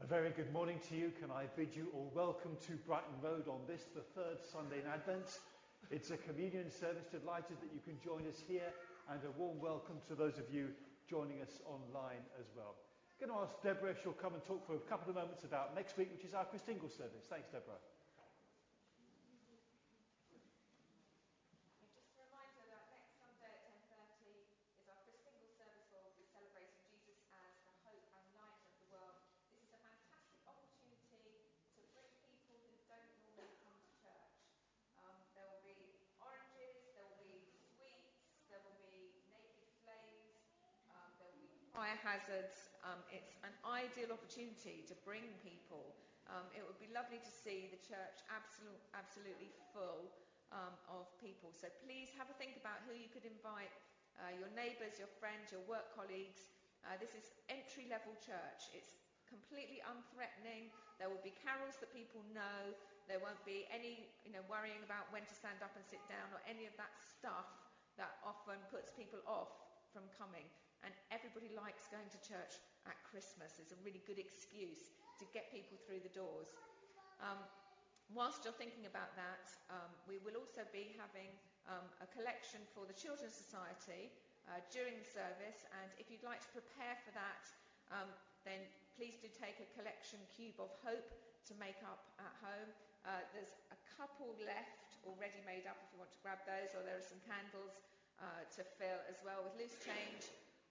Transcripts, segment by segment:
A very good morning to you. Can I bid you all welcome to Brighton Road on this, the third Sunday in Advent. It's a communion service. Delighted that you can join us here, and a warm welcome to those of you joining us online as well. I'm going to ask Deborah if she'll come and talk for a couple of moments about next week, which is our Christingle service. Thanks, Deborah. fire hazards. Um, it's an ideal opportunity to bring people. Um, it would be lovely to see the church absolute, absolutely full um, of people. So please have a think about who you could invite uh, your neighbours, your friends, your work colleagues. Uh, this is entry level church. It's completely unthreatening. There will be carols that people know. There won't be any you know, worrying about when to stand up and sit down or any of that stuff that often puts people off from coming. And everybody likes going to church at Christmas. It's a really good excuse to get people through the doors. Um, whilst you're thinking about that, um, we will also be having um, a collection for the Children's Society uh, during the service. And if you'd like to prepare for that, um, then please do take a collection cube of hope to make up at home. Uh, there's a couple left already made up if you want to grab those, or there are some candles uh, to fill as well with loose change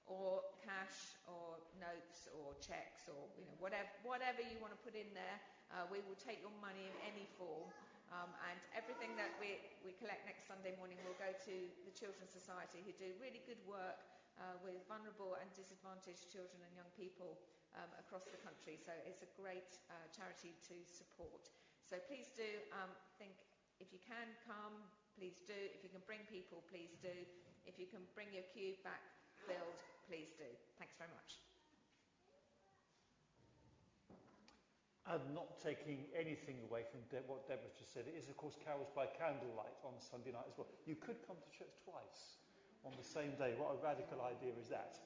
or cash or notes or checks or you know whatever whatever you want to put in there. Uh, we will take your money in any form. Um, and everything that we, we collect next Sunday morning will go to the Children's Society, who do really good work uh, with vulnerable and disadvantaged children and young people um, across the country. So it's a great uh, charity to support. So please do um, think if you can come, please do. If you can bring people, please do. If you can bring your cube back filled, please do. Thanks very much. And not taking anything away from De- what Deborah just said, it is, of course, carols by candlelight on Sunday night as well. You could come to church twice on the same day. What a radical idea is that?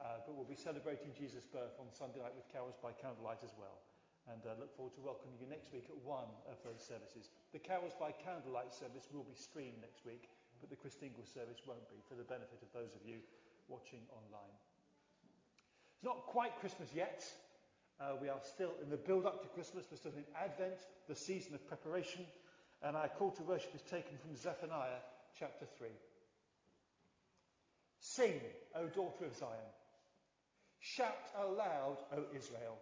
Uh, but we'll be celebrating Jesus' birth on Sunday night with carols by candlelight as well. And uh, look forward to welcoming you next week at one of those services. The carols by candlelight service will be streamed next week, but the Christingle service won't be, for the benefit of those of you watching online. It's not quite Christmas yet. Uh, we are still in the build up to Christmas. We're still in Advent, the season of preparation. And our call to worship is taken from Zephaniah chapter 3. Sing, O daughter of Zion. Shout aloud, O Israel.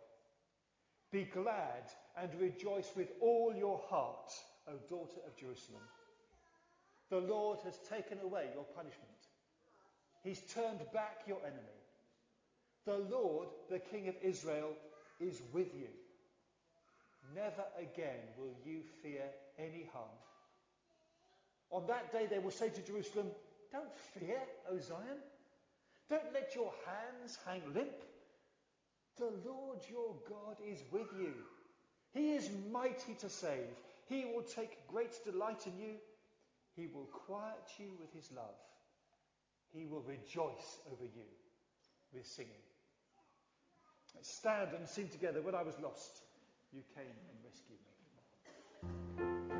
Be glad and rejoice with all your heart, O daughter of Jerusalem. The Lord has taken away your punishment. He's turned back your enemy. The Lord, the King of Israel, is with you. Never again will you fear any harm. On that day they will say to Jerusalem, Don't fear, O Zion. Don't let your hands hang limp. The Lord your God is with you. He is mighty to save. He will take great delight in you. He will quiet you with his love. He will rejoice over you with singing. Stand and sing together. When I was lost, you came and rescued me.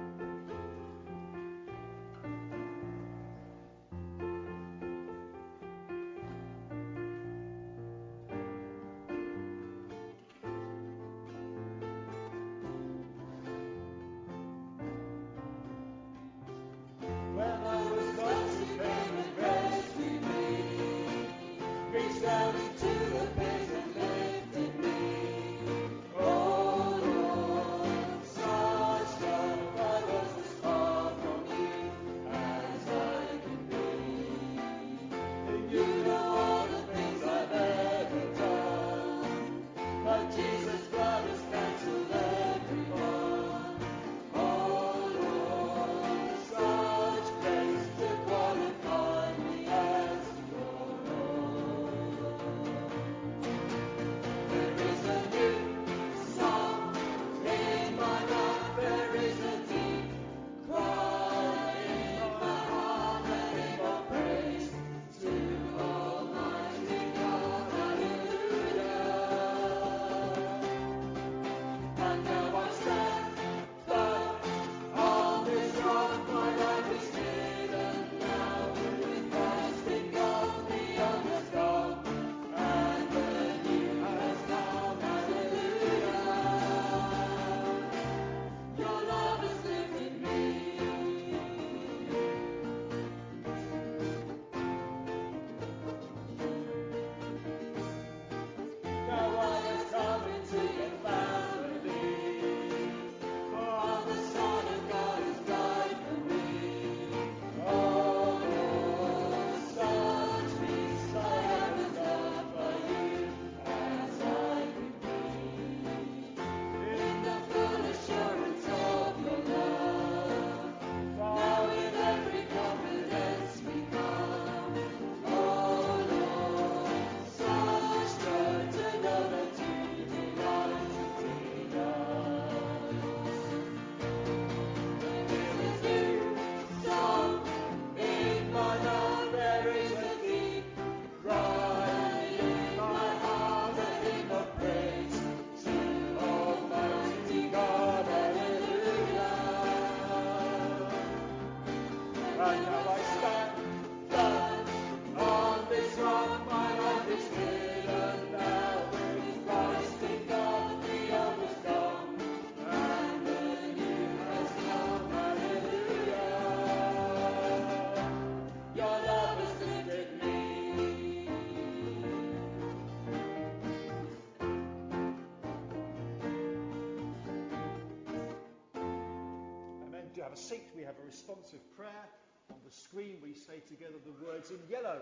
The screen, we say together the words in yellow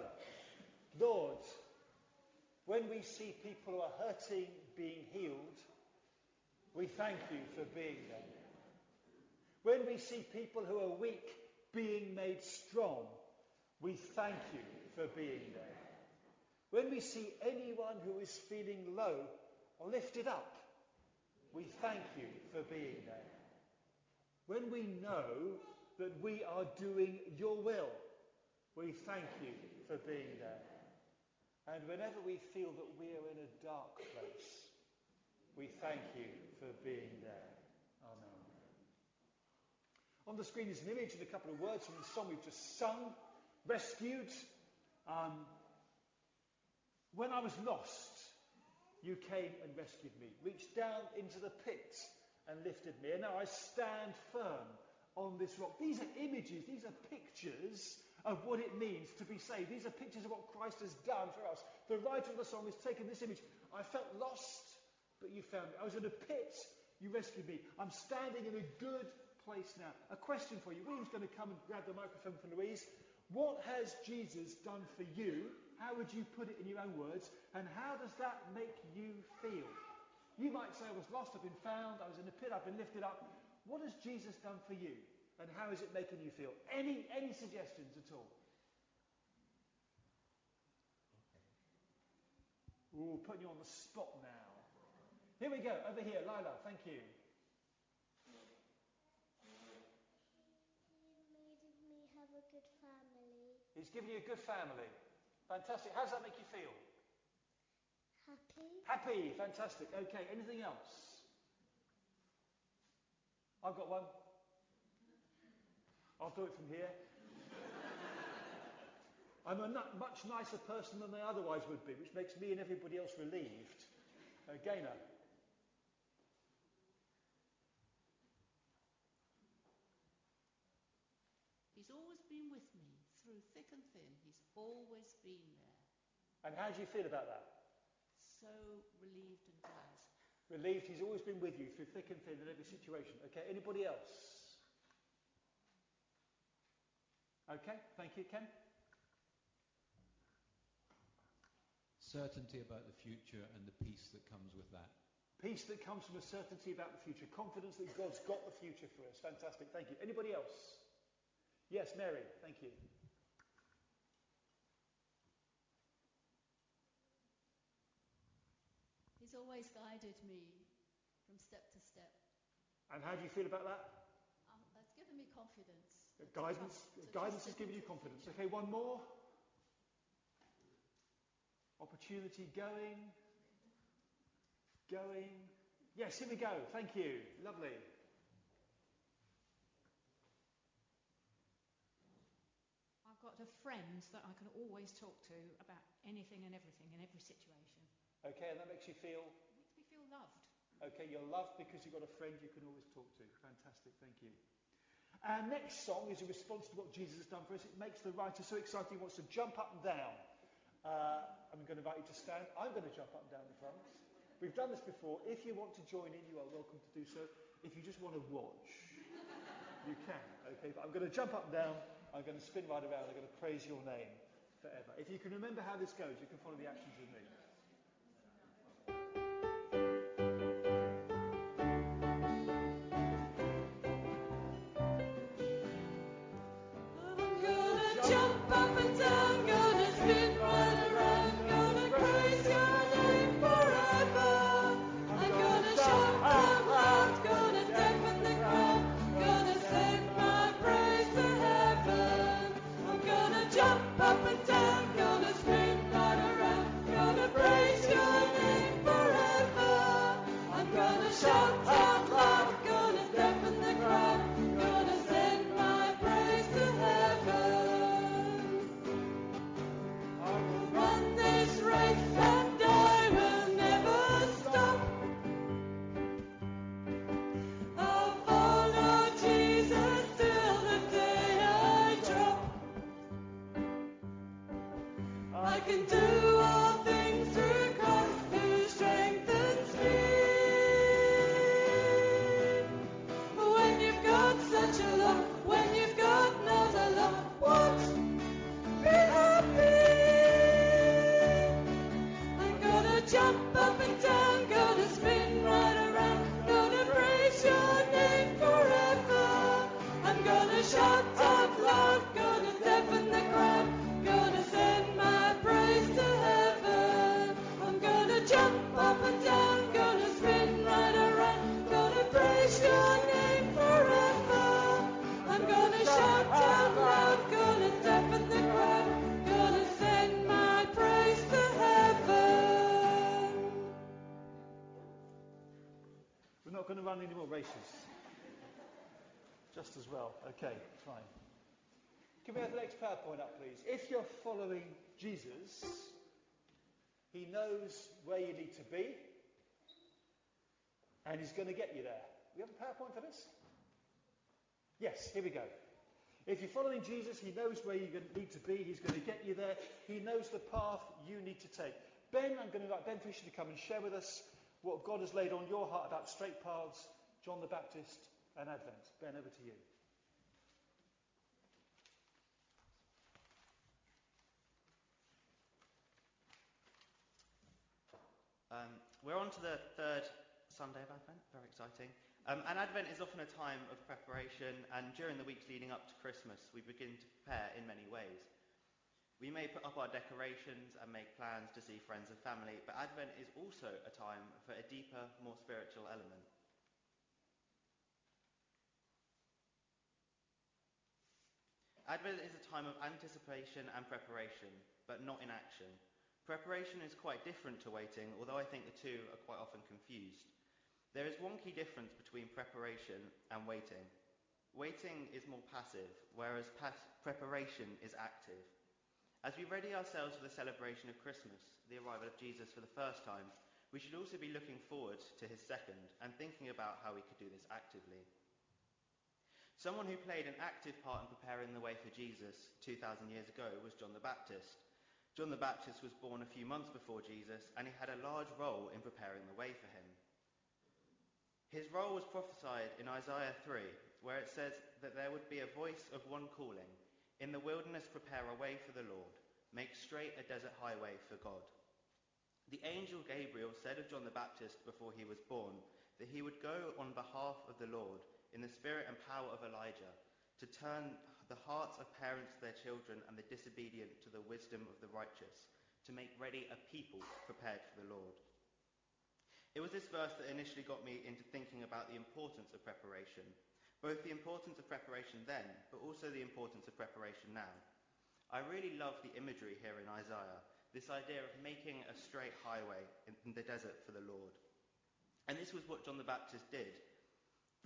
Lord, when we see people who are hurting being healed, we thank you for being there. When we see people who are weak being made strong, we thank you for being there. When we see anyone who is feeling low lifted up, we thank you for being there. When we know that we are doing your will, we thank you for being there. And whenever we feel that we are in a dark place, we thank you for being there. Amen. On the screen is an image and a couple of words from the song we've just sung, Rescued. Um, when I was lost, you came and rescued me, reached down into the pit and lifted me. And now I stand firm on this rock. These are images, these are pictures of what it means to be saved. These are pictures of what Christ has done for us. The writer of the song has taken this image. I felt lost, but you found me. I was in a pit, you rescued me. I'm standing in a good place now. A question for you. William's going to come and grab the microphone for Louise. What has Jesus done for you? How would you put it in your own words? And how does that make you feel? You might say, I was lost, I've been found, I was in a pit, I've been lifted up. What has Jesus done for you? And how is it making you feel? Any, any suggestions at all? Ooh, putting you on the spot now. Here we go, over here, Lila, thank you. He made me have a good family. He's given you a good family. Fantastic. How does that make you feel? Happy. Happy. Fantastic. Okay, anything else? I've got one. I'll do it from here. I'm a much nicer person than I otherwise would be, which makes me and everybody else relieved. Uh, Gaynor. He's always been with me through thick and thin. He's always been there. And how do you feel about that? So relieved and glad. Relieved he's always been with you through thick and thin in every situation. Okay, anybody else? Okay, thank you, Ken. Certainty about the future and the peace that comes with that. Peace that comes from a certainty about the future. Confidence that God's got the future for us. Fantastic. Thank you. Anybody else? Yes, Mary. Thank you. Always guided me from step to step. And how do you feel about that? Um, it's given me confidence. Uh, guidance. Trust- guidance has given you confidence. Okay, one more. Opportunity going. Going. Yes, here we go. Thank you. Lovely. I've got a friend that I can always talk to about anything and everything in every situation. Okay, and that makes you feel It makes me feel loved. Okay, you're loved because you've got a friend you can always talk to. Fantastic, thank you. Our next song is a response to what Jesus has done for us. It makes the writer so excited he wants to jump up and down. Uh, I'm going to invite you to stand. I'm going to jump up and down the front. We've done this before. If you want to join in, you are welcome to do so. If you just want to watch, you can. Okay, but I'm going to jump up and down. I'm going to spin right around. I'm going to praise your name forever. If you can remember how this goes, you can follow the actions with me. Okay, fine. Can we have the next PowerPoint up, please? If you're following Jesus, he knows where you need to be, and he's going to get you there. We have a PowerPoint for this? Yes, here we go. If you're following Jesus, he knows where you need to be. He's going to get you there. He knows the path you need to take. Ben, I'm going to invite Ben Fisher to come and share with us what God has laid on your heart about straight paths, John the Baptist, and Advent. Ben, over to you. Um, we're on to the third Sunday of Advent, very exciting. Um, and Advent is often a time of preparation, and during the weeks leading up to Christmas, we begin to prepare in many ways. We may put up our decorations and make plans to see friends and family, but Advent is also a time for a deeper, more spiritual element. Advent is a time of anticipation and preparation, but not inaction. Preparation is quite different to waiting, although I think the two are quite often confused. There is one key difference between preparation and waiting. Waiting is more passive, whereas pas- preparation is active. As we ready ourselves for the celebration of Christmas, the arrival of Jesus for the first time, we should also be looking forward to his second and thinking about how we could do this actively. Someone who played an active part in preparing the way for Jesus 2,000 years ago was John the Baptist. John the Baptist was born a few months before Jesus, and he had a large role in preparing the way for him. His role was prophesied in Isaiah 3, where it says that there would be a voice of one calling, In the wilderness prepare a way for the Lord, make straight a desert highway for God. The angel Gabriel said of John the Baptist before he was born that he would go on behalf of the Lord in the spirit and power of Elijah to turn the hearts of parents to their children and the disobedient to the wisdom of the righteous, to make ready a people prepared for the Lord. It was this verse that initially got me into thinking about the importance of preparation, both the importance of preparation then, but also the importance of preparation now. I really love the imagery here in Isaiah, this idea of making a straight highway in the desert for the Lord. And this was what John the Baptist did.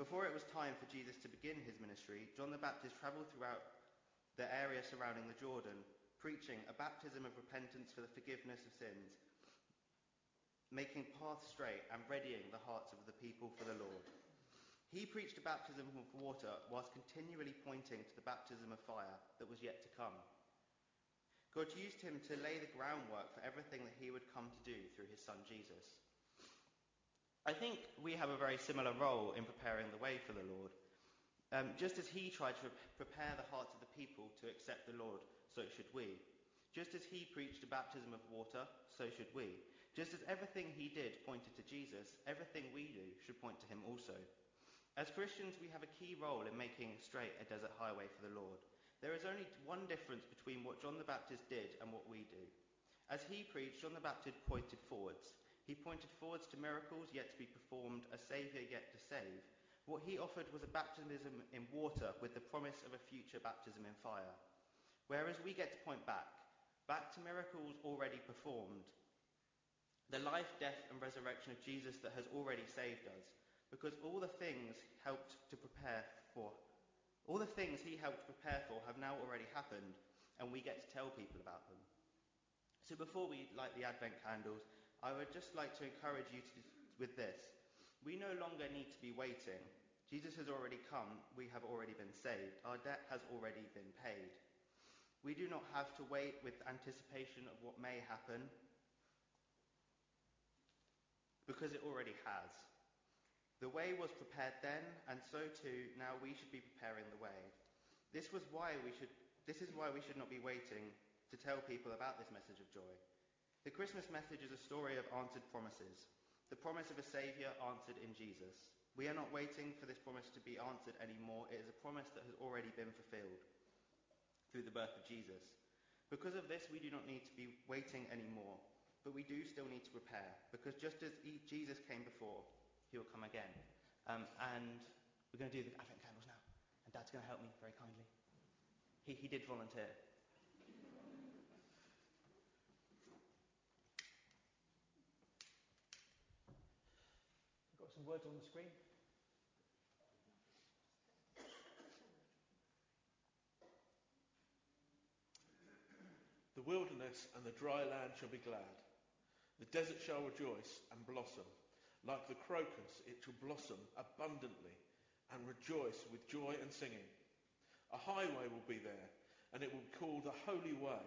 Before it was time for Jesus to begin his ministry, John the Baptist travelled throughout the area surrounding the Jordan, preaching a baptism of repentance for the forgiveness of sins making paths straight and readying the hearts of the people for the Lord. He preached a baptism of water whilst continually pointing to the baptism of fire that was yet to come. God used him to lay the groundwork for everything that he would come to do through his son Jesus. I think we have a very similar role in preparing the way for the Lord. Um, just as he tried to prepare the hearts of the people to accept the Lord, so should we. Just as he preached a baptism of water, so should we. Just as everything he did pointed to Jesus, everything we do should point to him also. As Christians, we have a key role in making straight a desert highway for the Lord. There is only one difference between what John the Baptist did and what we do. As he preached, John the Baptist pointed forwards. He pointed forwards to miracles yet to be performed, a saviour yet to save. What he offered was a baptism in water with the promise of a future baptism in fire. Whereas we get to point back, back to miracles already performed, the life, death, and resurrection of Jesus that has already saved us, because all the things helped to prepare for, all the things he helped prepare for have now already happened, and we get to tell people about them. So before we light the Advent candles, I would just like to encourage you to, with this. We no longer need to be waiting. Jesus has already come. We have already been saved. Our debt has already been paid. We do not have to wait with anticipation of what may happen because it already has. The way was prepared then, and so too now we should be preparing the way. This was why we should this is why we should not be waiting to tell people about this message of joy. The Christmas message is a story of answered promises. The promise of a Saviour answered in Jesus. We are not waiting for this promise to be answered anymore. It is a promise that has already been fulfilled through the birth of Jesus. Because of this, we do not need to be waiting anymore. But we do still need to prepare because just as Jesus came before, he will come again. Um, and we're going to do the Advent candles now. And Dad's going to help me very kindly. He, he did volunteer. I've got Got some words on the screen? The wilderness and the dry land shall be glad. The desert shall rejoice and blossom. Like the crocus, it shall blossom abundantly and rejoice with joy and singing. A highway will be there, and it will be called the Holy Way.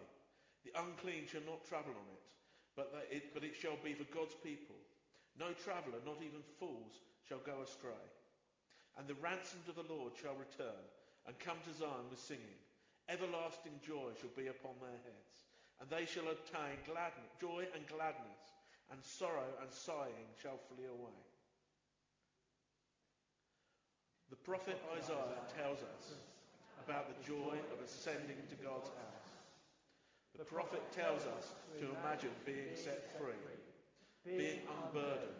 The unclean shall not travel on it, but, it, but it shall be for God's people. No traveller, not even fools, shall go astray. And the ransomed of the Lord shall return and come to Zion with singing. Everlasting joy shall be upon their heads, and they shall obtain gladness, joy and gladness, and sorrow and sighing shall flee away. The prophet Isaiah tells us about the joy of ascending to God's house. The prophet tells us to imagine being set free, being unburdened,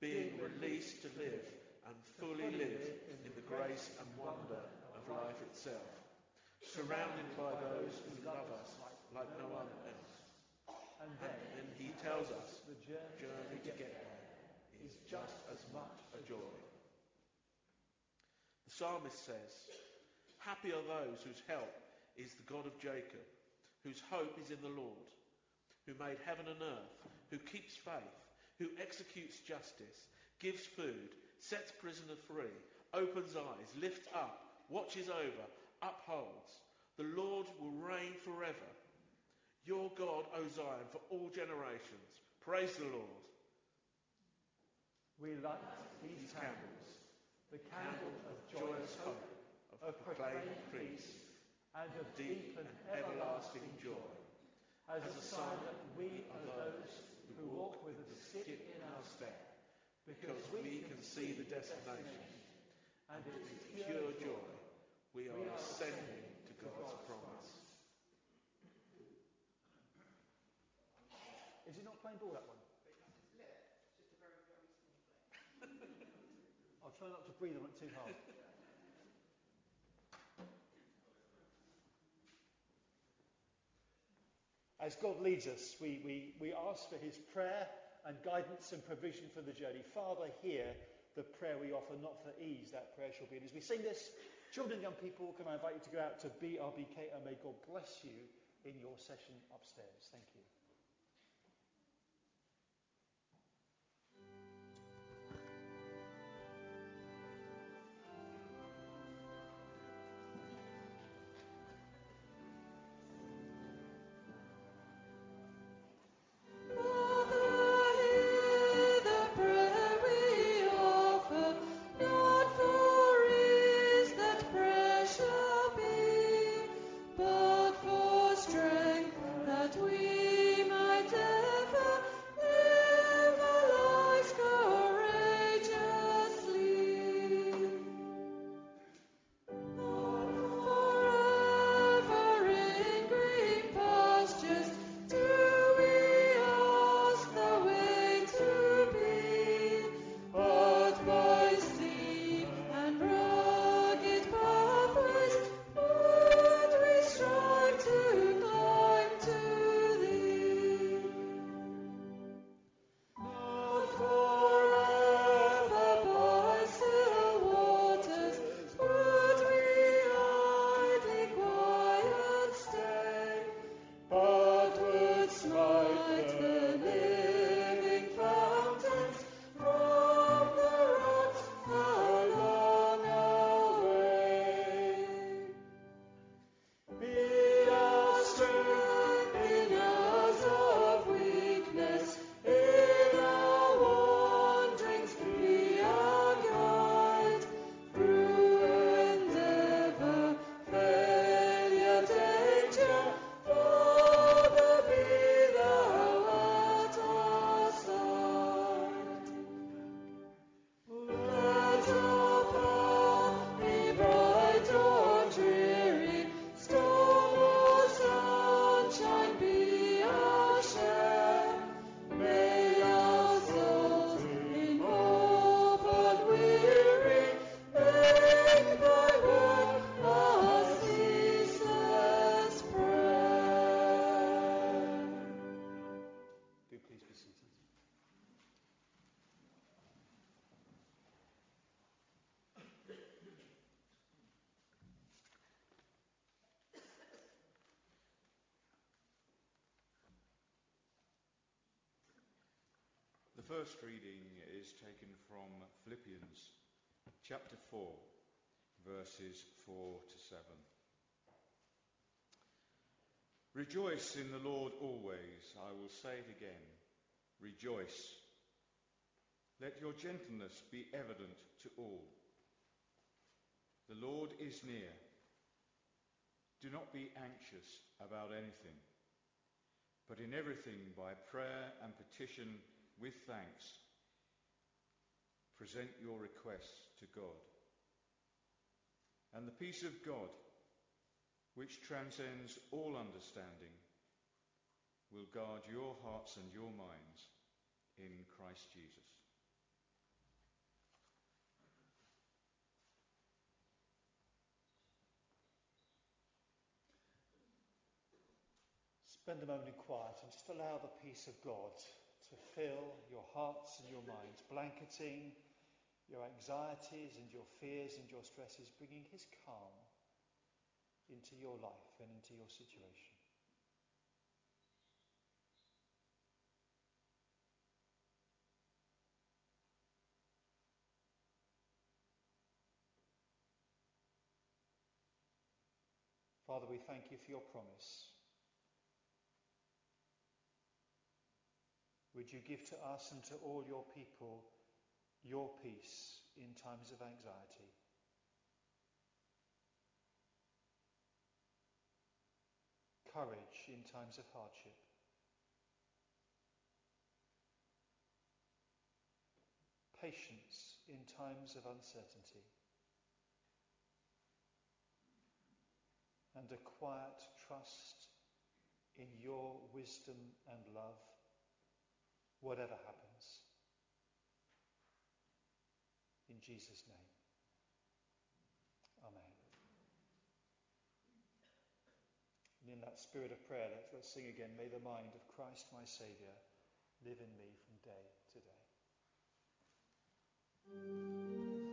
being released to live and fully live in the grace and wonder of life itself, surrounded by those who love us like no one else. And then he tells us the journey to get there is just as much a joy. The psalmist says, Happy are those whose help is the God of Jacob, whose hope is in the Lord, who made heaven and earth, who keeps faith, who executes justice, gives food, sets prisoner free, opens eyes, lifts up, watches over, upholds. The Lord will reign forever. Your God, O Zion, for all generations. Praise the Lord. We light these candles, the candle of joyous hope, of proclaimed peace, and of deep and everlasting joy, as a sign that we are those who walk with a stick in our step, because we can see the destination, and it's pure joy we are ascending to God's promise. Is it not playing ball, that one? It's just a very, very small thing. I'll try not to breathe on it too hard. As God leads us, we, we, we ask for his prayer and guidance and provision for the journey. Father, hear the prayer we offer, not for ease, that prayer shall be. And as we sing this, children young people, can I invite you to go out to BRBK and may God bless you in your session upstairs. Thank you. The first reading is taken from Philippians chapter 4, verses 4 to 7. Rejoice in the Lord always. I will say it again. Rejoice. Let your gentleness be evident to all. The Lord is near. Do not be anxious about anything, but in everything by prayer and petition with thanks, present your requests to God. And the peace of God, which transcends all understanding, will guard your hearts and your minds in Christ Jesus. Spend a moment in quiet and just allow the peace of God to fill your hearts and your minds, blanketing your anxieties and your fears and your stresses, bringing His calm into your life and into your situation. Father, we thank you for your promise. Would you give to us and to all your people your peace in times of anxiety? Courage in times of hardship. Patience in times of uncertainty. And a quiet trust in your wisdom and love whatever happens. In Jesus' name. Amen. And in that spirit of prayer, let's, let's sing again May the mind of Christ my Saviour live in me from day to day.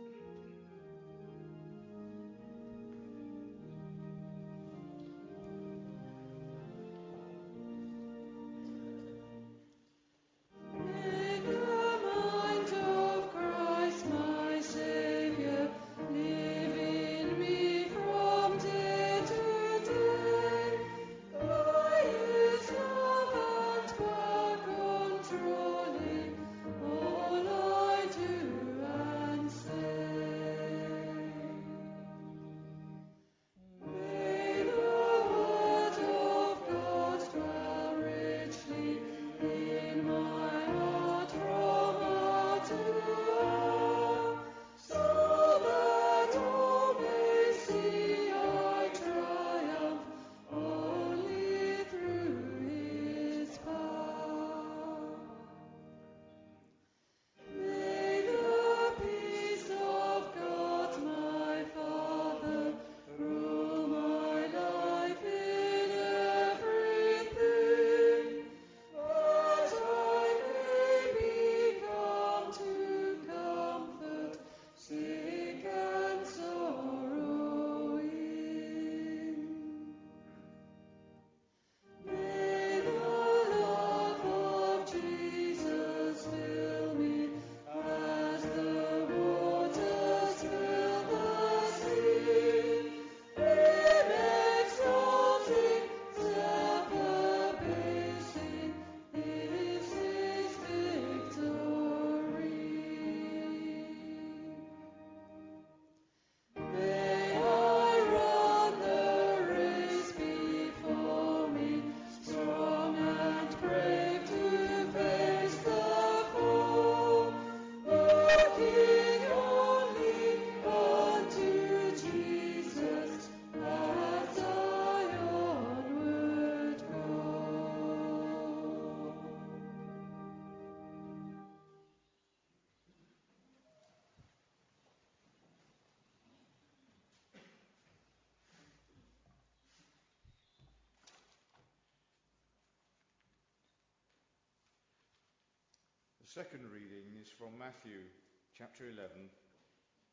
Second reading is from Matthew chapter 11,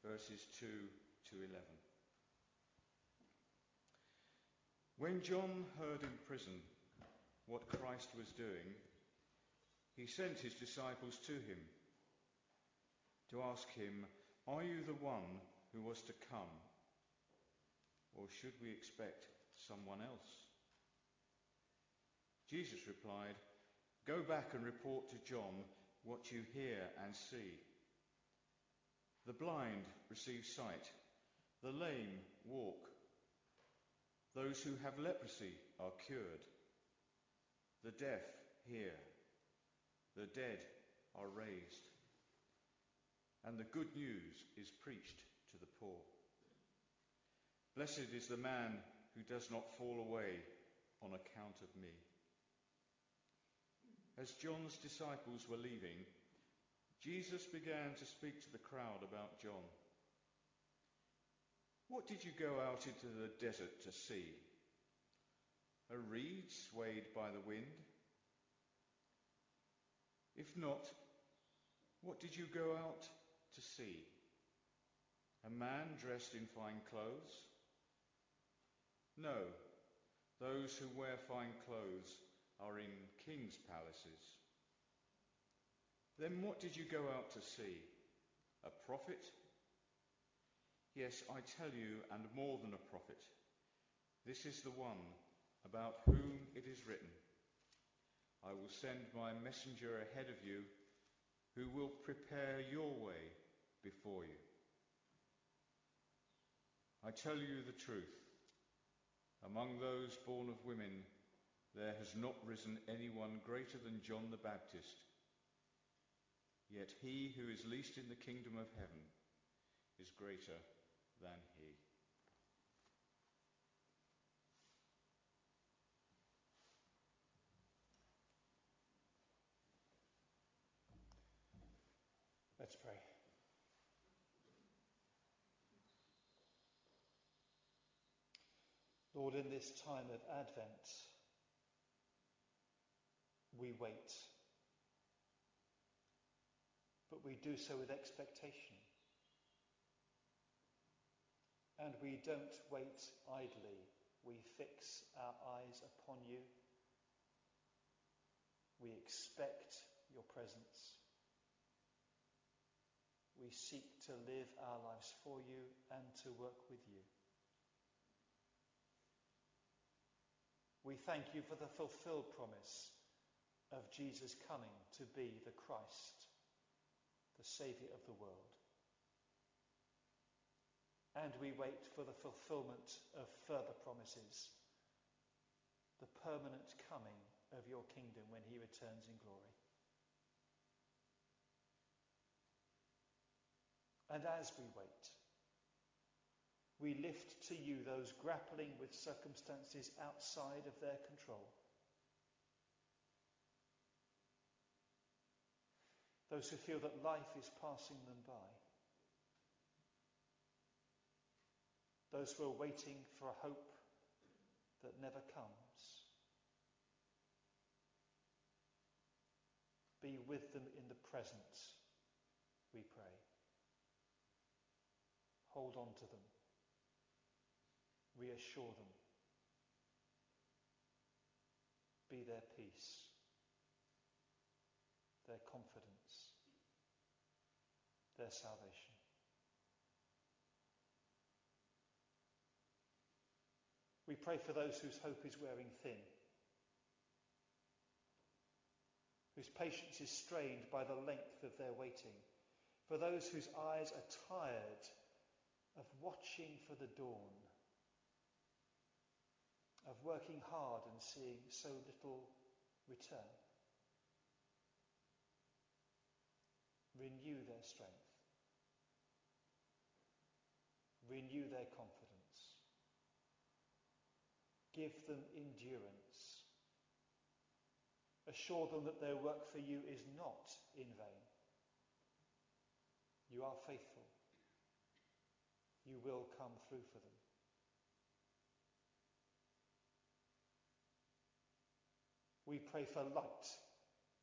verses 2 to 11. When John heard in prison what Christ was doing, he sent his disciples to him to ask him, Are you the one who was to come? Or should we expect someone else? Jesus replied, Go back and report to John what you hear and see. The blind receive sight, the lame walk, those who have leprosy are cured, the deaf hear the dead are raised, and the good news is preached to the poor. Blessed is the man who does not fall away on account of me. As John's disciples were leaving, Jesus began to speak to the crowd about John. What did you go out into the desert to see? A reed swayed by the wind? If not, what did you go out to see? A man dressed in fine clothes? No, those who wear fine clothes are in king's palaces. Then what did you go out to see? A prophet? Yes, I tell you, and more than a prophet. This is the one about whom it is written. I will send my messenger ahead of you who will prepare your way before you. I tell you the truth. Among those born of women, there has not risen anyone greater than John the Baptist. Yet he who is least in the kingdom of heaven is greater than he. Let's pray. Lord, in this time of Advent, we wait. But we do so with expectation. And we don't wait idly. We fix our eyes upon you. We expect your presence. We seek to live our lives for you and to work with you. We thank you for the fulfilled promise of Jesus coming to be the Christ, the Saviour of the world. And we wait for the fulfillment of further promises, the permanent coming of your kingdom when he returns in glory. And as we wait, we lift to you those grappling with circumstances outside of their control. Those who feel that life is passing them by. Those who are waiting for a hope that never comes. Be with them in the present, we pray. Hold on to them. Reassure them. Be their peace, their confidence, their salvation. We pray for those whose hope is wearing thin, whose patience is strained by the length of their waiting, for those whose eyes are tired of watching for the dawn, of working hard and seeing so little return. Renew their strength. Renew their confidence. Give them endurance. Assure them that their work for you is not in vain. You are faithful you will come through for them. We pray for light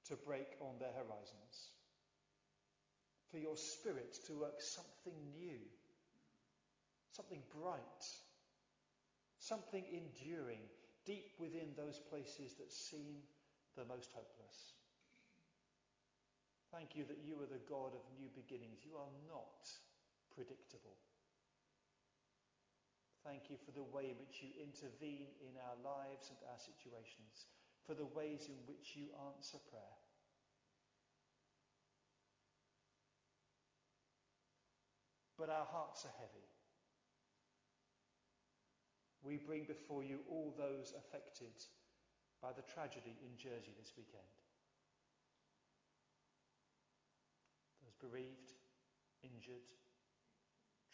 to break on their horizons, for your spirit to work something new, something bright, something enduring deep within those places that seem the most hopeless. Thank you that you are the God of new beginnings. You are not predictable. Thank you for the way in which you intervene in our lives and our situations, for the ways in which you answer prayer. But our hearts are heavy. We bring before you all those affected by the tragedy in Jersey this weekend. Those bereaved, injured,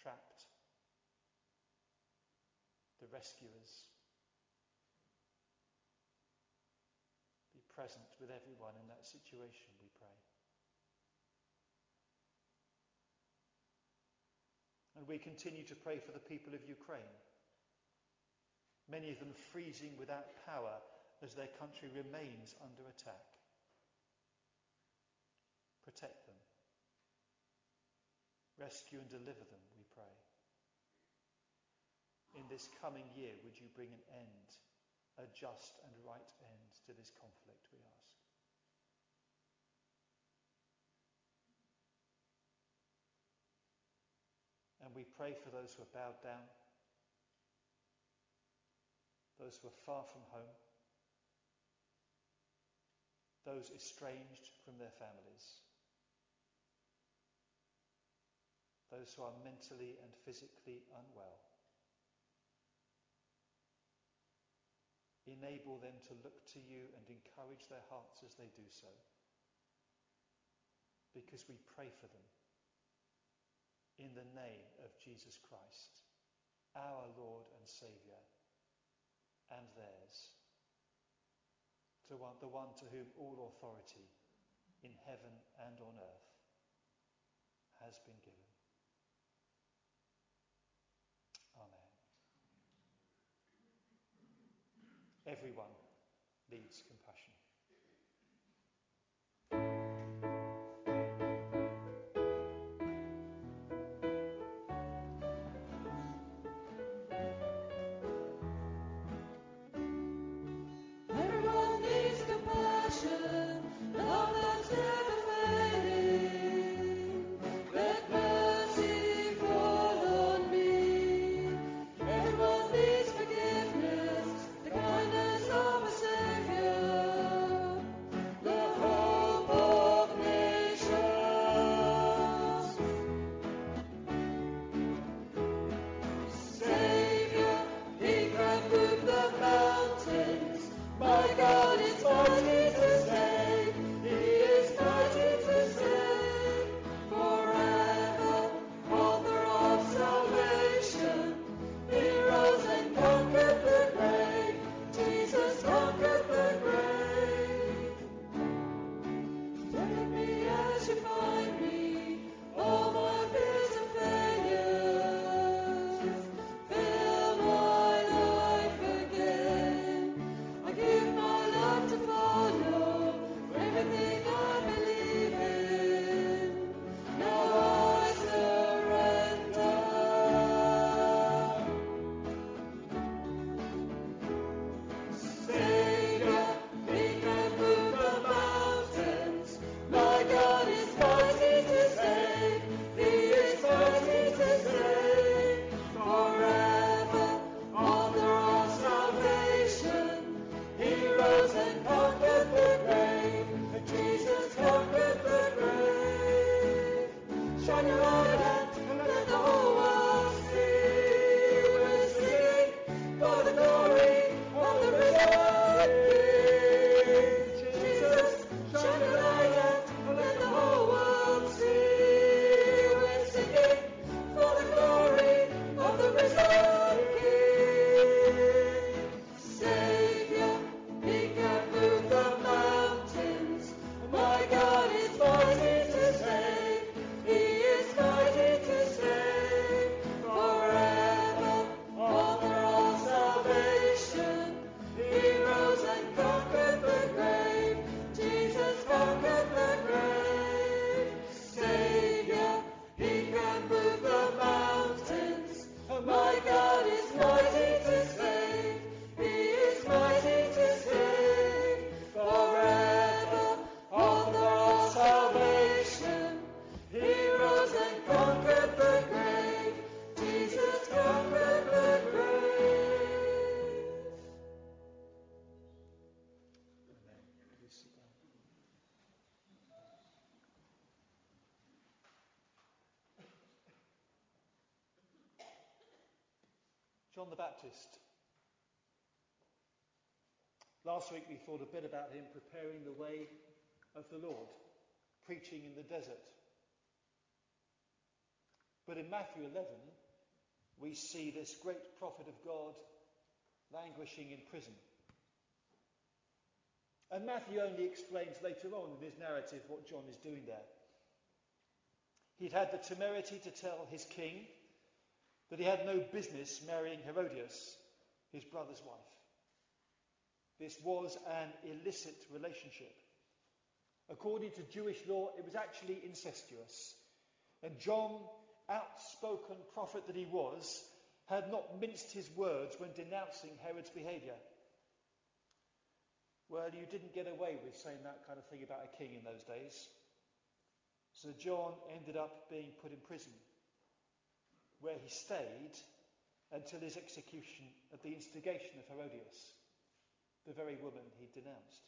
trapped, the rescuers. Be present with everyone in that situation, we pray. And we continue to pray for the people of Ukraine, many of them freezing without power as their country remains under attack. Protect them. Rescue and deliver them, we pray. In this coming year, would you bring an end, a just and right end to this conflict, we ask. And we pray for those who are bowed down, those who are far from home, those estranged from their families, those who are mentally and physically unwell. Enable them to look to you and encourage their hearts as they do so, because we pray for them. In the name of Jesus Christ, our Lord and Saviour, and theirs, to one, the one to whom all authority in heaven and on earth has been given. Amen. Everyone needs compassion. John the Baptist. Last week we thought a bit about him preparing the way of the Lord, preaching in the desert. But in Matthew 11, we see this great prophet of God languishing in prison. And Matthew only explains later on in his narrative what John is doing there. He'd had the temerity to tell his king that he had no business marrying Herodias, his brother's wife. This was an illicit relationship. According to Jewish law, it was actually incestuous. And John, outspoken prophet that he was, had not minced his words when denouncing Herod's behaviour. Well, you didn't get away with saying that kind of thing about a king in those days. So John ended up being put in prison, where he stayed until his execution at the instigation of Herodias, the very woman he denounced.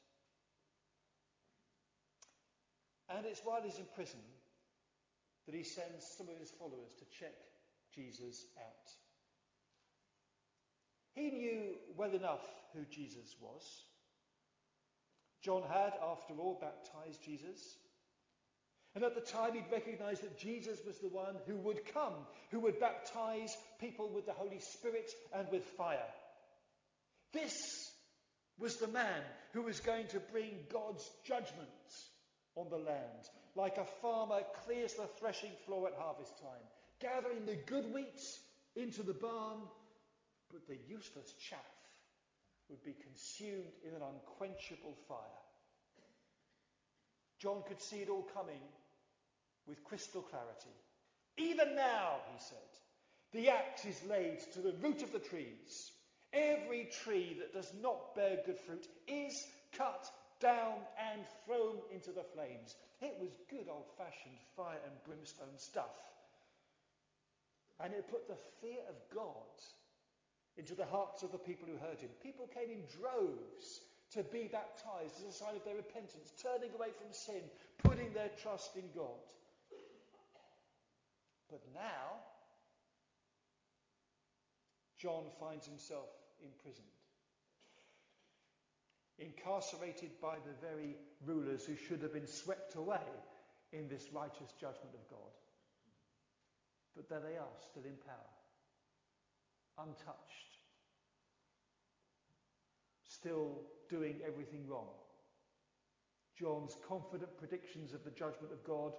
And it's while he's in prison that he sends some of his followers to check Jesus out. He knew well enough who Jesus was. John had, after all, baptized Jesus. And at the time, he'd recognized that Jesus was the one who would come, who would baptize people with the Holy Spirit and with fire. This was the man who was going to bring God's judgment on the land, like a farmer clears the threshing floor at harvest time, gathering the good wheat into the barn, but the useless chaff would be consumed in an unquenchable fire. John could see it all coming with crystal clarity. Even now, he said, the axe is laid to the root of the trees. Every tree that does not bear good fruit is cut down and thrown into the flames. It was good old fashioned fire and brimstone stuff. And it put the fear of God into the hearts of the people who heard him. People came in droves to be baptized as a sign of their repentance, turning away from sin, putting their trust in God. But now, John finds himself imprisoned, incarcerated by the very rulers who should have been swept away in this righteous judgment of God. But there they are, still in power untouched, still doing everything wrong. John's confident predictions of the judgment of God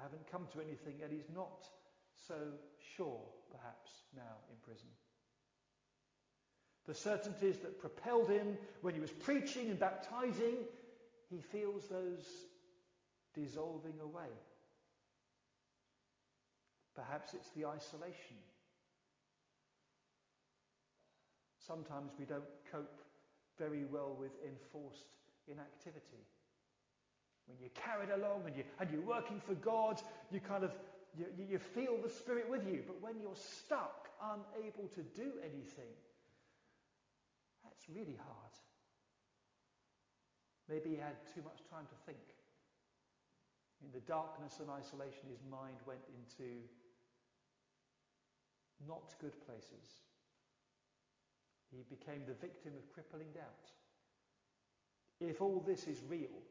haven't come to anything, and he's not so sure, perhaps, now in prison. The certainties that propelled him when he was preaching and baptizing, he feels those dissolving away. Perhaps it's the isolation Sometimes we don't cope very well with enforced inactivity. When you're carried along and, you, and you're working for God, you kind of you, you feel the Spirit with you. But when you're stuck, unable to do anything, that's really hard. Maybe he had too much time to think. In the darkness and isolation, his mind went into not good places. He became the victim of crippling doubt. If all this is real,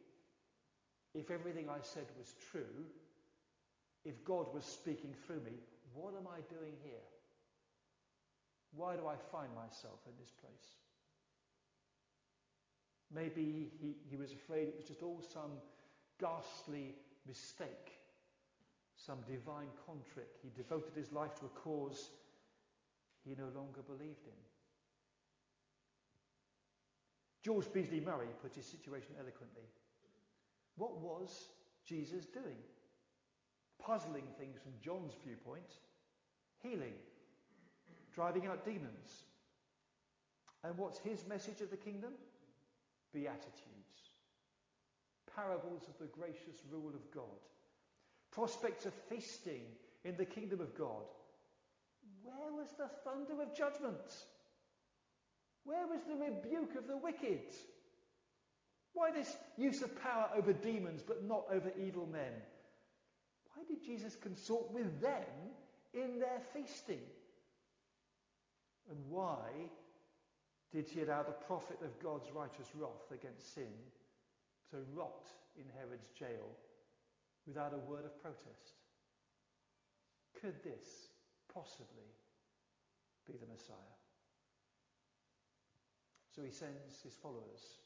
if everything I said was true, if God was speaking through me, what am I doing here? Why do I find myself in this place? Maybe he, he was afraid it was just all some ghastly mistake, some divine contrick. He devoted his life to a cause he no longer believed in. George Beasley Murray put his situation eloquently. What was Jesus doing? Puzzling things from John's viewpoint, healing, driving out demons. And what's his message of the kingdom? Beatitudes, parables of the gracious rule of God, prospects of feasting in the kingdom of God. Where was the thunder of judgment? Where was the rebuke of the wicked? Why this use of power over demons but not over evil men? Why did Jesus consort with them in their feasting? And why did he allow the prophet of God's righteous wrath against sin to rot in Herod's jail without a word of protest? Could this possibly be the Messiah? So he sends his followers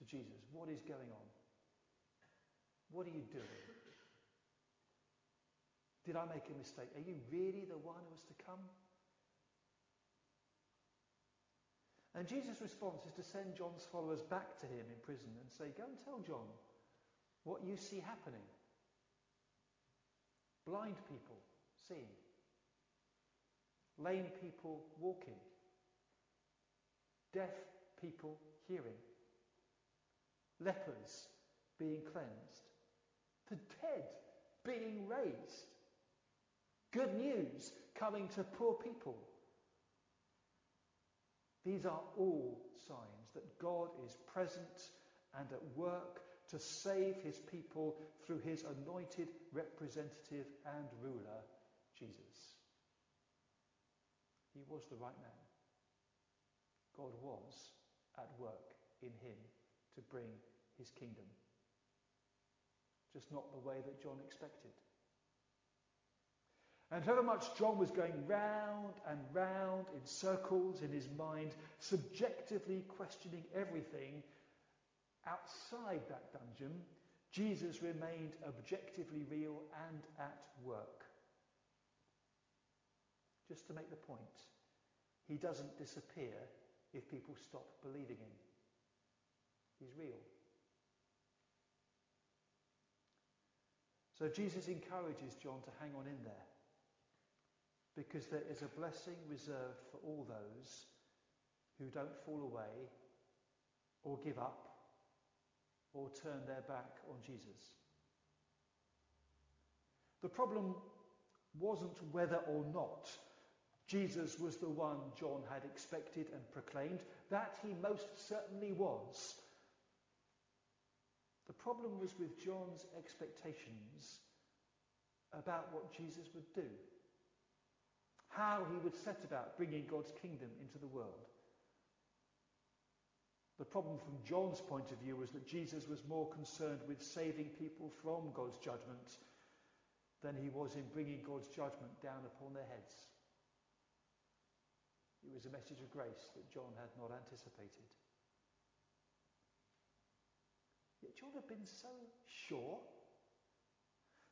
to Jesus. What is going on? What are you doing? Did I make a mistake? Are you really the one who was to come? And Jesus' response is to send John's followers back to him in prison and say, Go and tell John what you see happening. Blind people seeing, lame people walking, deaf people hearing, lepers being cleansed, the dead being raised. Good news coming to poor people. These are all signs that God is present and at work to save his people through his anointed representative and ruler, Jesus. He was the right man. God was at work in him to bring his kingdom. Just not the way that John expected. And however much John was going round and round in circles in his mind, subjectively questioning everything, outside that dungeon, Jesus remained objectively real and at work. Just to make the point, he doesn't disappear if people stop believing him. He's real. So Jesus encourages John to hang on in there because there is a blessing reserved for all those who don't fall away or give up or turn their back on Jesus. The problem wasn't whether or not Jesus was the one John had expected and proclaimed. That he most certainly was. The problem was with John's expectations about what Jesus would do, how he would set about bringing God's kingdom into the world. The problem from John's point of view was that Jesus was more concerned with saving people from God's judgment than he was in bringing God's judgment down upon their heads. It was a message of grace that John had not anticipated. Yet John had been so sure,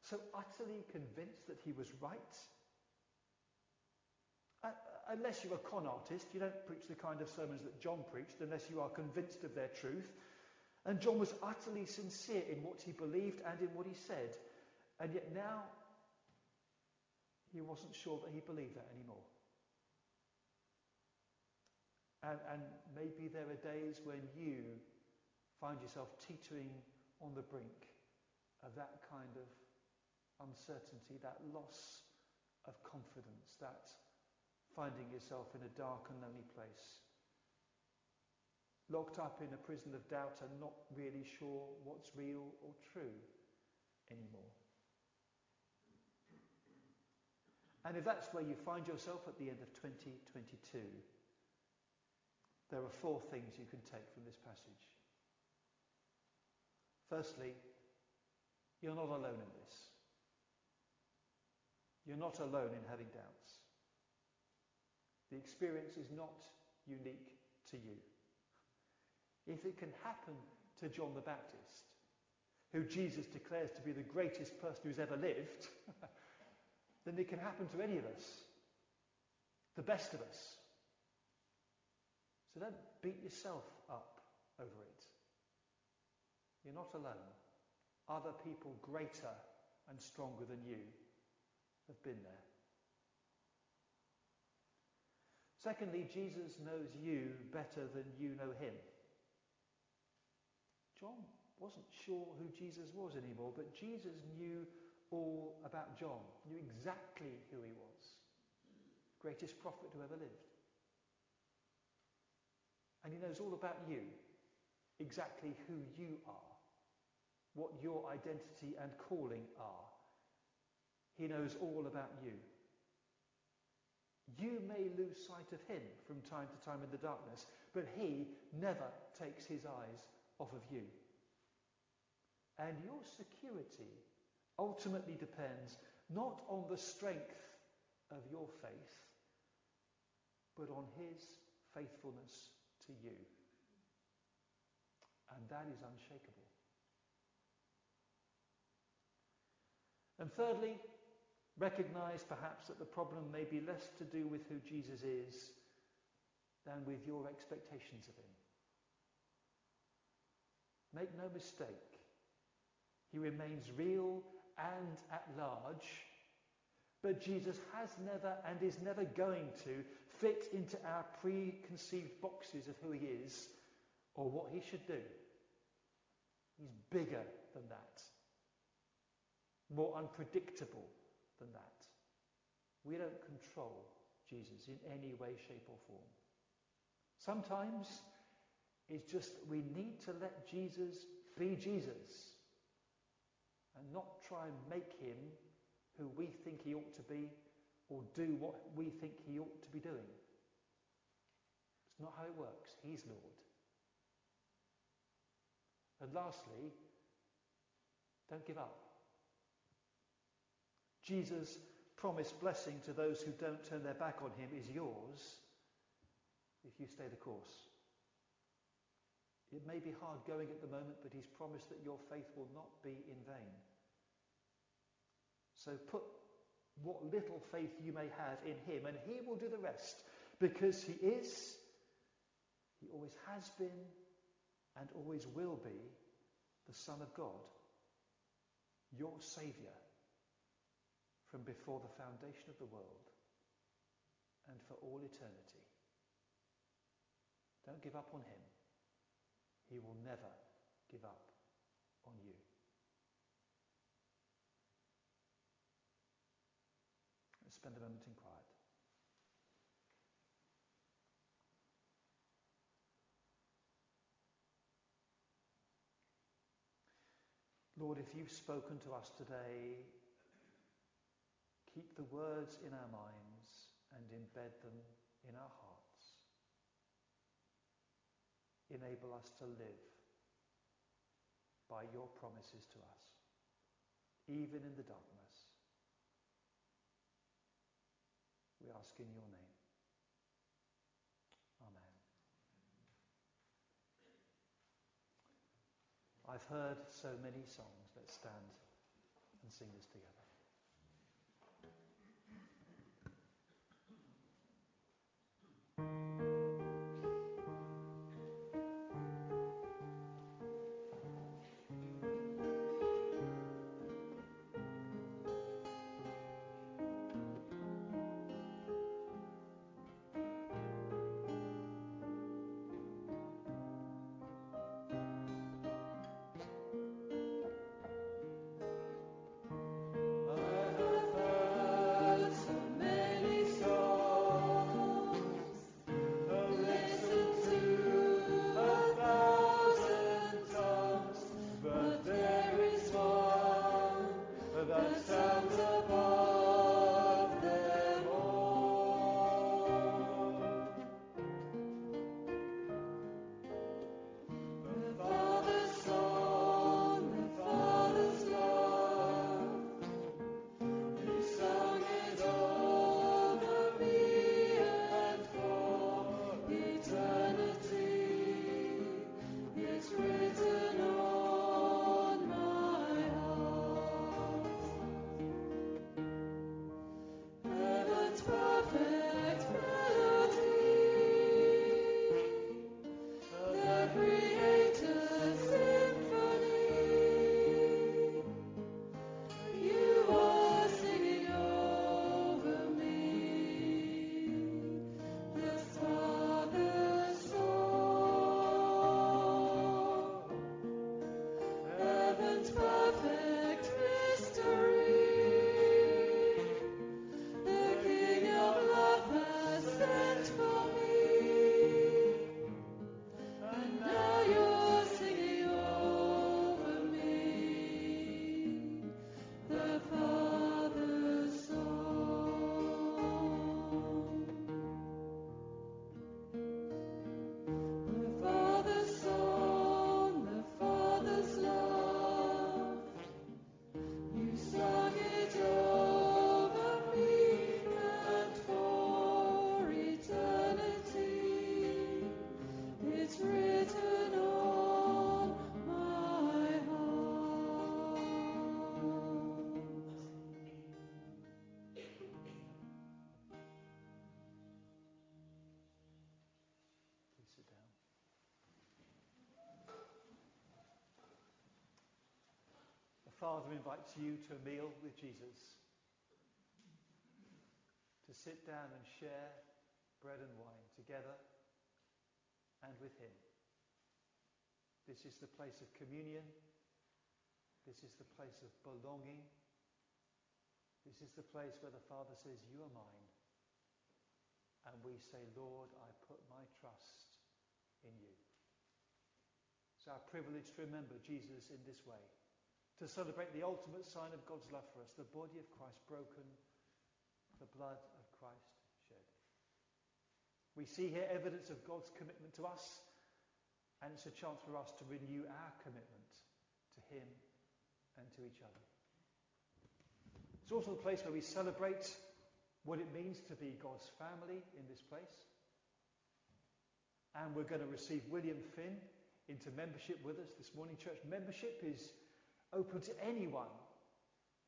so utterly convinced that he was right. Uh, unless you're a con artist, you don't preach the kind of sermons that John preached unless you are convinced of their truth. And John was utterly sincere in what he believed and in what he said. And yet now he wasn't sure that he believed that anymore. And, and maybe there are days when you find yourself teetering on the brink of that kind of uncertainty, that loss of confidence, that finding yourself in a dark and lonely place, locked up in a prison of doubt and not really sure what's real or true anymore. And if that's where you find yourself at the end of 2022, there are four things you can take from this passage. Firstly, you're not alone in this. You're not alone in having doubts. The experience is not unique to you. If it can happen to John the Baptist, who Jesus declares to be the greatest person who's ever lived, then it can happen to any of us, the best of us. So don't beat yourself up over it. You're not alone. Other people greater and stronger than you have been there. Secondly, Jesus knows you better than you know him. John wasn't sure who Jesus was anymore, but Jesus knew all about John, knew exactly who he was. Greatest prophet who ever lived. And he knows all about you, exactly who you are, what your identity and calling are. He knows all about you. You may lose sight of him from time to time in the darkness, but he never takes his eyes off of you. And your security ultimately depends not on the strength of your faith, but on his faithfulness to you. And that is unshakable. And thirdly, recognize perhaps that the problem may be less to do with who Jesus is than with your expectations of him. Make no mistake, he remains real and at large, but Jesus has never and is never going to fit into our preconceived boxes of who he is or what he should do. He's bigger than that, more unpredictable than that. We don't control Jesus in any way, shape, or form. Sometimes it's just we need to let Jesus be Jesus and not try and make him who we think he ought to be or do what we think he ought to be doing. It's not how it works. He's Lord. And lastly, don't give up. Jesus' promised blessing to those who don't turn their back on him is yours if you stay the course. It may be hard going at the moment, but he's promised that your faith will not be in vain. So put what little faith you may have in him, and he will do the rest, because he is, he always has been, and always will be the Son of God, your Saviour from before the foundation of the world and for all eternity. Don't give up on him. He will never give up on you. Let's spend a moment in quiet. Lord, if you've spoken to us today, keep the words in our minds and embed them in our hearts. Enable us to live by your promises to us, even in the darkness. We ask in your name. Amen. I've heard so many songs. Let's stand and sing this together. Father invites you to a meal with Jesus, to sit down and share bread and wine together and with Him. This is the place of communion. This is the place of belonging. This is the place where the Father says, You are mine. And we say, Lord, I put my trust in you. It's our privilege to remember Jesus in this way, to celebrate the ultimate sign of God's love for us, the body of Christ broken, the blood of Christ shed. We see here evidence of God's commitment to us, and it's a chance for us to renew our commitment to Him and to each other. It's also the place where we celebrate what it means to be God's family in this place. And we're going to receive William Finn into membership with us this morning. Church membership is open to anyone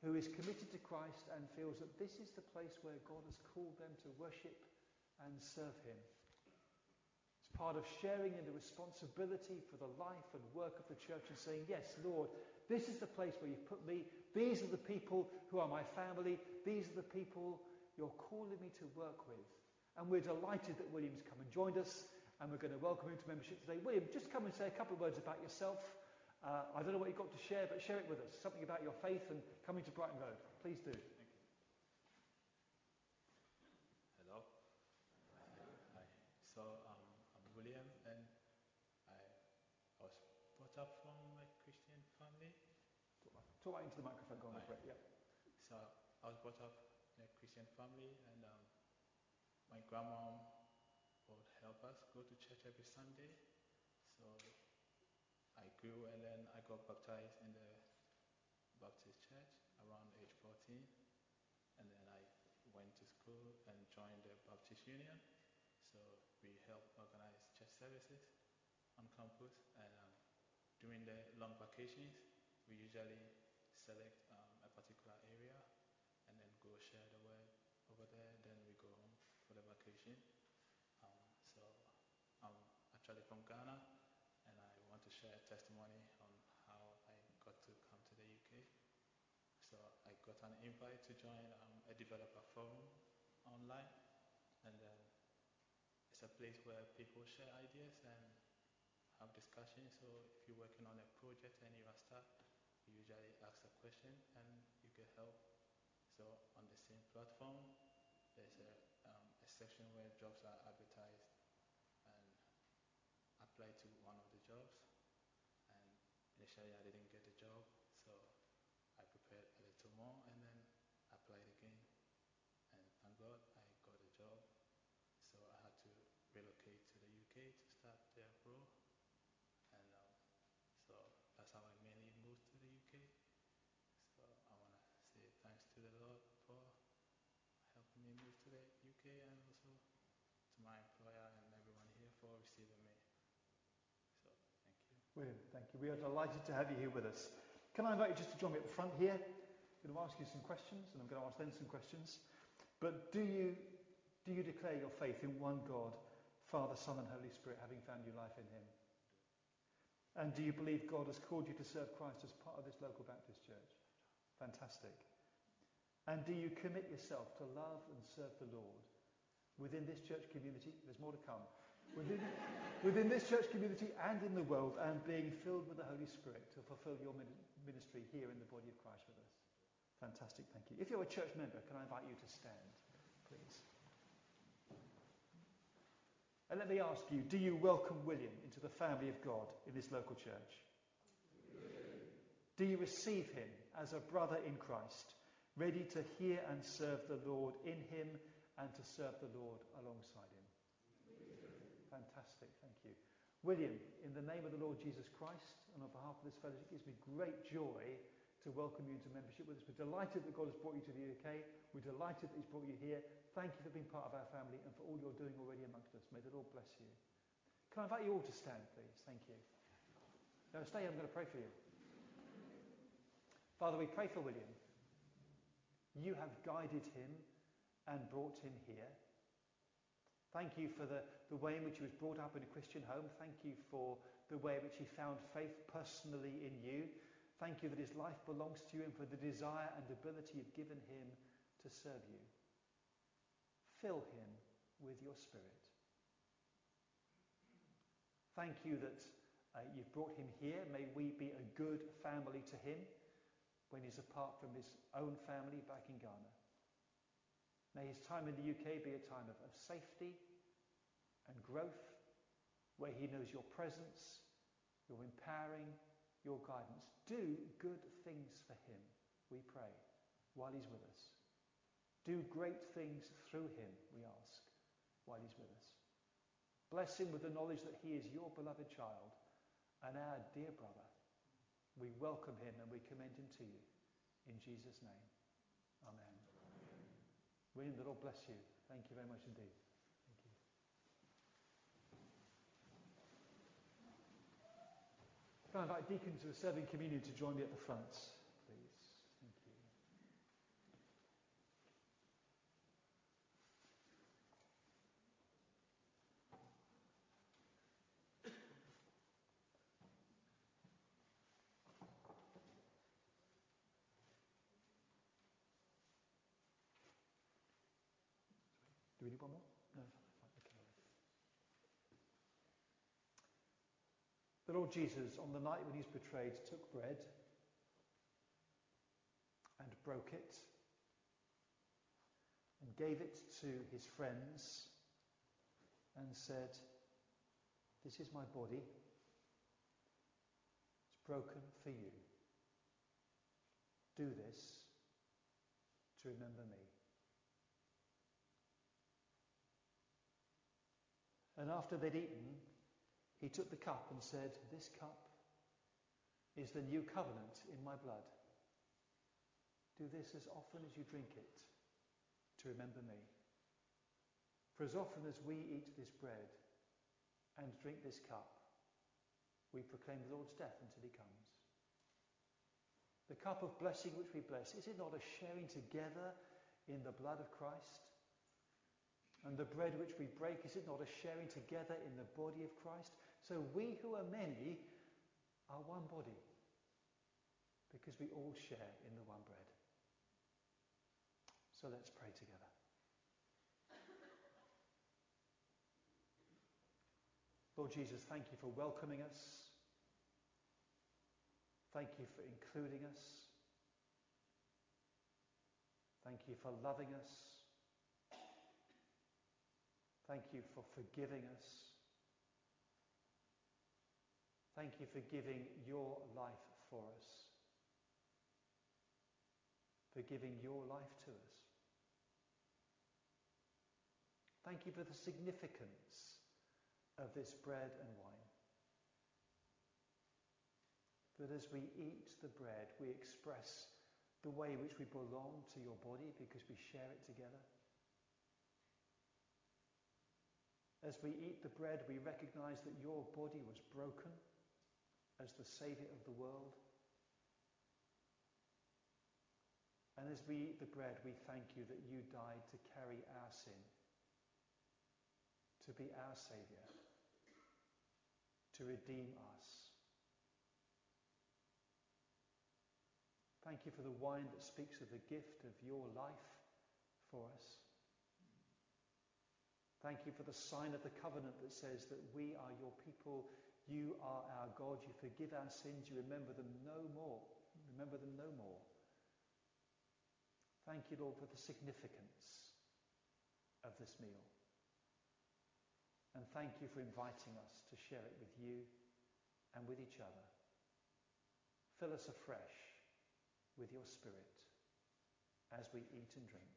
who is committed to Christ and feels that this is the place where God has called them to worship and serve Him. It's part of sharing in the responsibility for the life and work of the church and saying, Yes, Lord, this is the place where you've put me. These are the people who are my family. These are the people you're calling me to work with. And we're delighted that William's come and joined us, and we're going to welcome him to membership today. William, just come and say a couple of words about yourself. Uh, I don't know what you've got to share, but share it with us. Something about your faith and coming to Brighton Road. Please do. Hello. Hi. So um, I'm William, and I was brought up from a Christian family. Talk right into the microphone, go on, Right. yeah. So I was brought up in a Christian family, and um, my grandma would help us go to church every Sunday. So grew, and then I got baptized in the Baptist church around age 14, and then I went to school and joined the Baptist Union. So we help organize church services on campus, and um, during the long vacations, we usually select um, a particular area and then go share the word over there. Then we go home for the vacation. Um, so I'm actually from Ghana, and I want to share a testimony on how I got to come to the UK. So I got an invite to join um, a developer forum online, and then it's a place where people share ideas and have discussions. So if you're working on a project and you are stuck, you usually ask a question and you get help. So on the same platform, there's a, um, a section where jobs are advertised and I applied to one of the jobs and initially I didn't get the job so I prepared a little more and then applied again. And thank God I got a job. So I had to relocate to the UK to start the role and um, so that's how I mainly moved to the UK so I want to say thanks to the Lord for helping me move to the UK and also to my employer and everyone here for receiving me. So thank you. Thank you. We are delighted to have you here with us. Can I invite you just to join me at the front here? I'm going to ask you some questions, and I'm going to ask them some questions. But do you, do you declare your faith in one God, Father, Son, and Holy Spirit, having found new life in Him? And do you believe God has called you to serve Christ as part of this local Baptist church? Fantastic. And do you commit yourself to love and serve the Lord within this church community? There's more to come. Within, within this church community and in the world, and being filled with the Holy Spirit to fulfill your ministry here in the body of Christ with us. Fantastic, thank you. If you're a church member, can I invite you to stand, please? And let me ask you do you welcome William into the family of God in this local church? Do you receive him as a brother in Christ, ready to hear and serve the Lord in him and to serve the Lord alongside him? Fantastic, thank you. William, in the name of the Lord Jesus Christ and on behalf of this fellowship, it gives me great joy to welcome you into membership with us. We're delighted that God has brought you to the UK. We're delighted that He's brought you here. Thank you for being part of our family and for all you're doing already amongst us. May the Lord bless you. Can I invite you all to stand, please? Thank you. No, stay. Here, I'm going to pray for you. Father, we pray for William. You have guided him and brought him here. Thank you for the, the way in which he was brought up in a Christian home. Thank you for the way in which he found faith personally in you. Thank you that his life belongs to you and for the desire and ability you've given him to serve you. Fill him with your spirit. Thank you that uh, you've brought him here. May we be a good family to him when he's apart from his own family back in Ghana. May his time in the UK be a time of, of safety and growth, where he knows your presence, your empowering, your guidance. Do good things for him, we pray, while he's with us. Do great things through him, we ask, while he's with us. Bless him with the knowledge that he is your beloved child and our dear brother. We welcome him and we commend him to you. In Jesus' name. William, the Lord bless you. Thank you very much indeed. Thank you. I invite deacons who are serving communion to join me at the front, please? Thank you. Do we need one more? No, fine, okay. The Lord Jesus, on the night when he's betrayed, took bread and broke it and gave it to his friends and said, This is my body. It's broken for you. Do this to remember me. And after they'd eaten, he took the cup and said, This cup is the new covenant in my blood. Do this as often as you drink it to remember me. For as often as we eat this bread and drink this cup, we proclaim the Lord's death until he comes. The cup of blessing which we bless, is it not a sharing together in the blood of Christ? And the bread which we break, is it not a sharing together in the body of Christ? So we who are many are one body because we all share in the one bread. So let's pray together. Lord Jesus, thank you for welcoming us. Thank you for including us. Thank you for loving us. Thank you for forgiving us. Thank you for giving your life for us. For giving your life to us. Thank you for the significance of this bread and wine. That as we eat the bread, we express the way in which we belong to your body because we share it together. As we eat the bread, we recognize that your body was broken as the Saviour of the world. And as we eat the bread, we thank you that you died to carry our sin, to be our Saviour, to redeem us. Thank you for the wine that speaks of the gift of your life for us. Thank you for the sign of the covenant that says that we are your people, you are our God, you forgive our sins, you remember them no more. Remember them no more. Thank you, Lord, for the significance of this meal. And thank you for inviting us to share it with you and with each other. Fill us afresh with your Spirit as we eat and drink.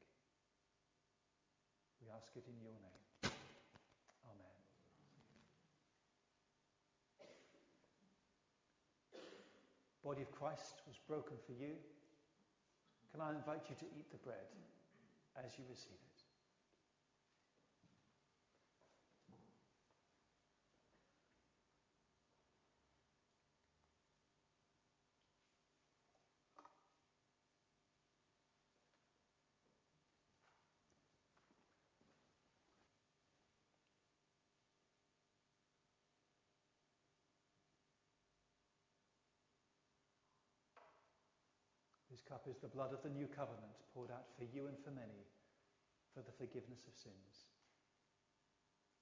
We ask it in your name. Amen. Body of Christ was broken for you. Can I invite you to eat the bread as you receive it? This cup is the blood of the new covenant poured out for you and for many for the forgiveness of sins.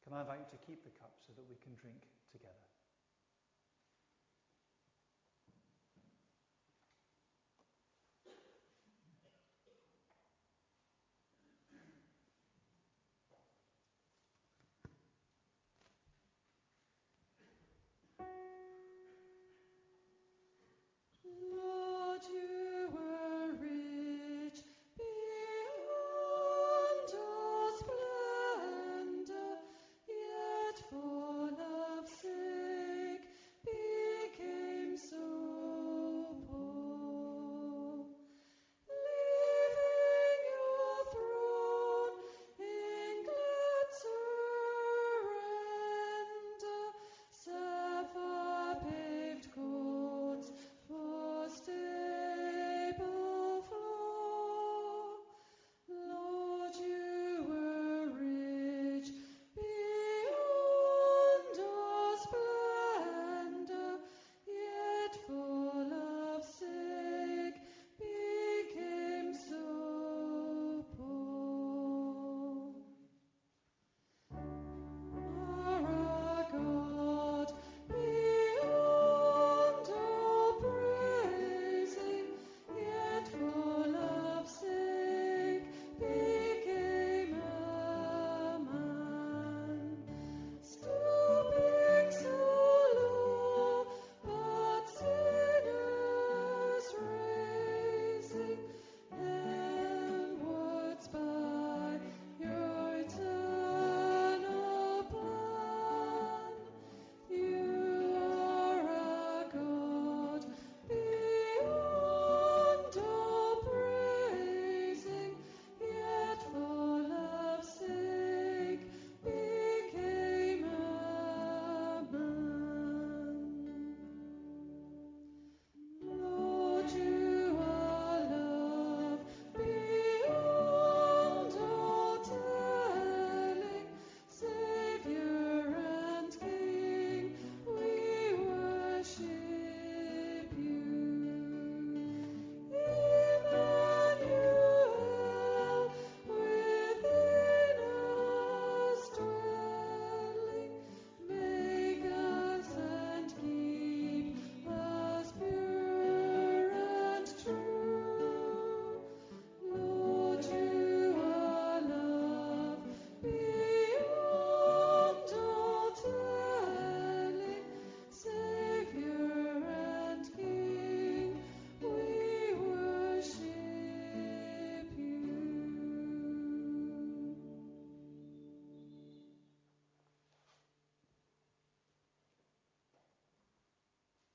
Can I invite you to keep the cup so that we can drink together?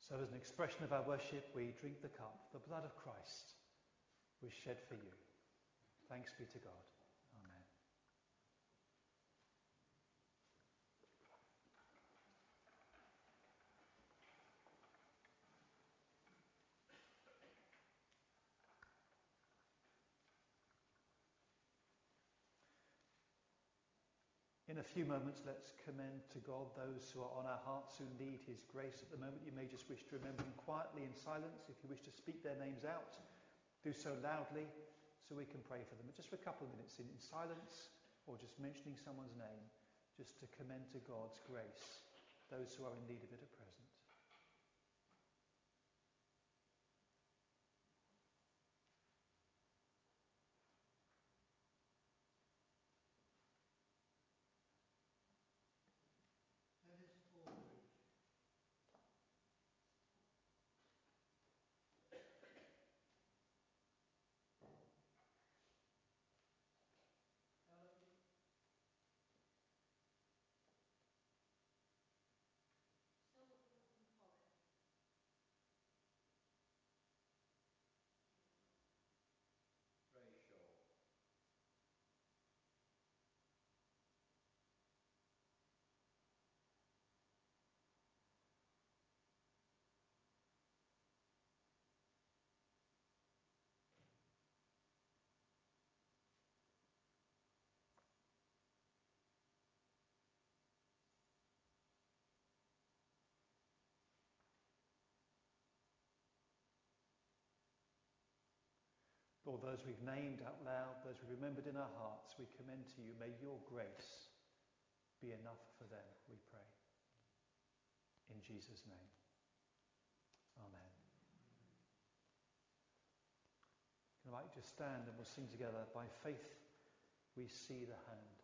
So, as an expression of our worship, we drink the cup, the blood of Christ was shed for you. Thanks be to God. Few moments, let's commend to God those who are on our hearts who need His grace at the moment. You may just wish to remember them quietly in silence. If you wish to speak their names out, do so loudly so we can pray for them. But just for a couple of minutes in, in silence or just mentioning someone's name, just to commend to God's grace those who are in need of it at present. Lord, those we've named out loud, those we've remembered in our hearts, we commend to you. May your grace be enough for them, we pray. In Jesus' name. Amen. Can I invite you to stand and we'll sing together, By faith we see the hand.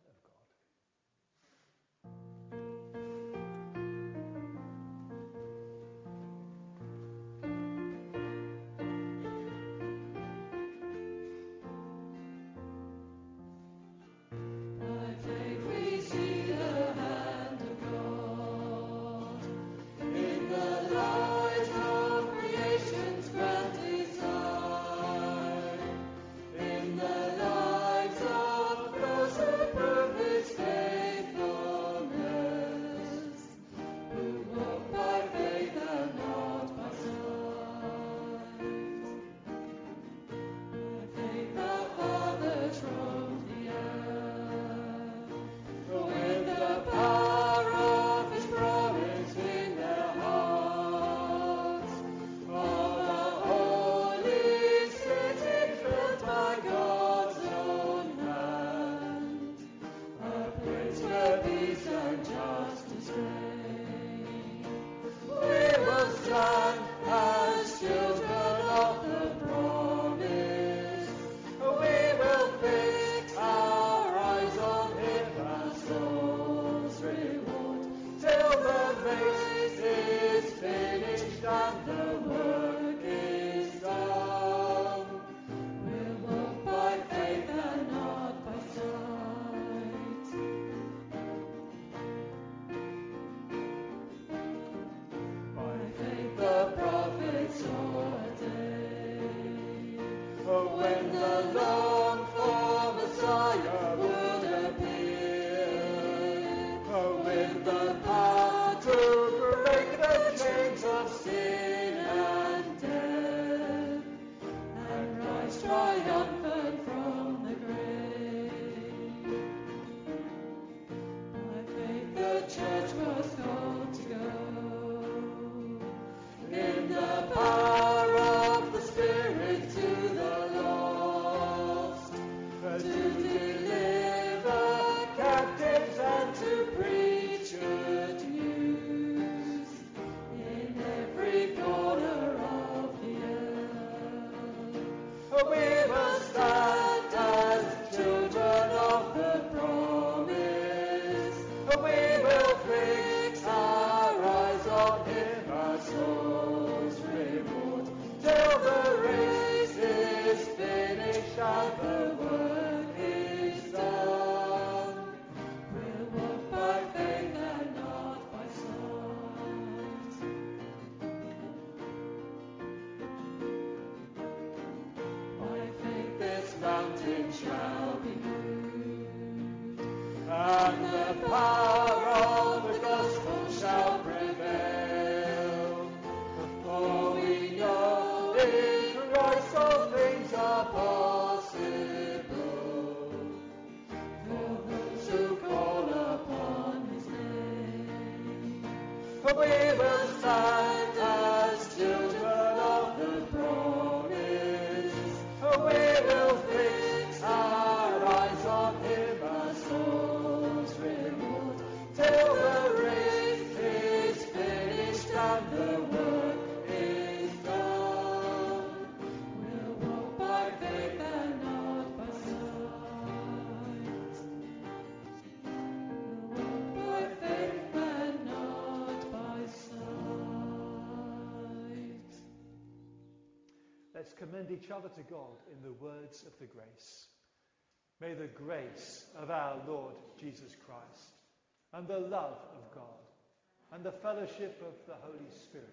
each other to God in the words of the grace. May the grace of our Lord Jesus Christ and the love of God and the fellowship of the Holy Spirit